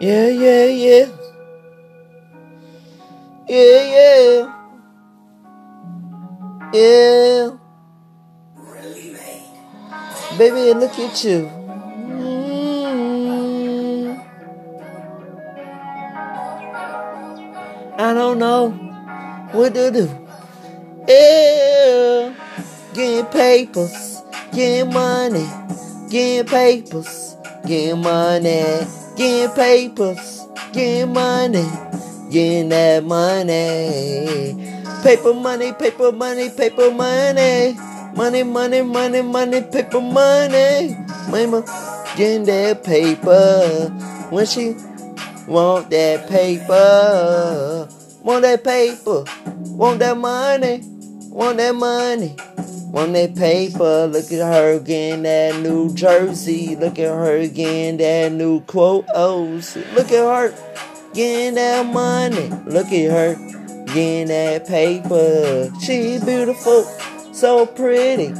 Yeah, yeah, yeah. Yeah, yeah. Yeah. Baby, look at you. Mm. I don't know what to do. Yeah. Getting papers, getting money, getting papers, getting money, getting papers, getting money, getting that money. Paper money, paper money, paper money. Money, money, money, money, paper money. Mama, getting that paper. When she want that paper, want that paper, want that money, want that money. Want that paper, look at her getting that New Jersey. Look at her getting that new quotes. Oh, look at her getting that money. Look at her getting that paper. She beautiful, so pretty,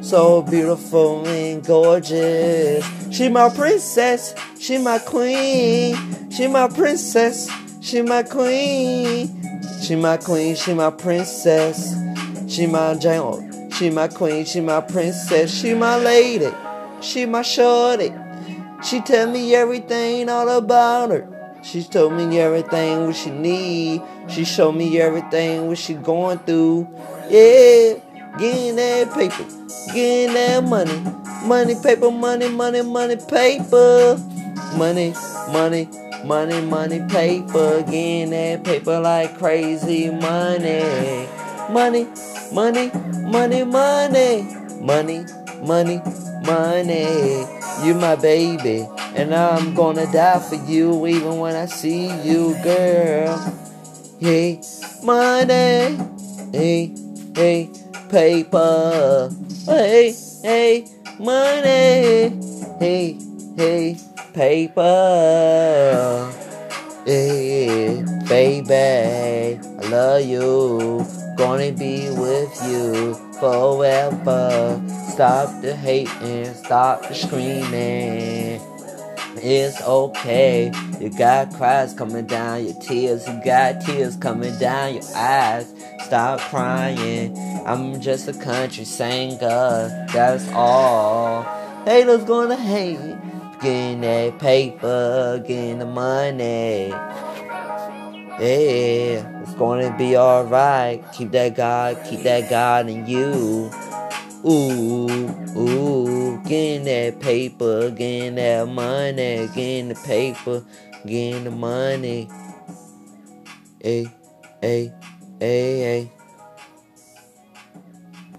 so beautiful and gorgeous. She my princess, she my queen, she my princess, she my queen, she my queen, she my princess, she my giant. She my queen, she my princess, she my lady, she my shorty. She tell me everything all about her. She told me everything what she need. She showed me everything what she going through. Yeah, getting that paper, getting that money, money, paper, money, money, money, paper, money, money, money, money, paper, getting that paper like crazy money, money, money, money, money, money, money, money. You my baby, and I'm gonna die for you even when I see you, girl. Hey, money, hey, hey, paper, hey, hey, money, hey, hey, paper. Hey, baby, I love you. Gonna be with you forever. Stop the hating, stop the screaming. It's okay. You got cries coming down your tears. You got tears coming down your eyes. Stop crying. I'm just a country singer. That's all. Haters gonna hate. Getting that paper, getting the money. Yeah, it's gonna be alright. Keep that God, keep that God in you. Ooh, ooh, getting that paper, getting that money, getting the paper, getting the money. Hey, hey, hey, hey.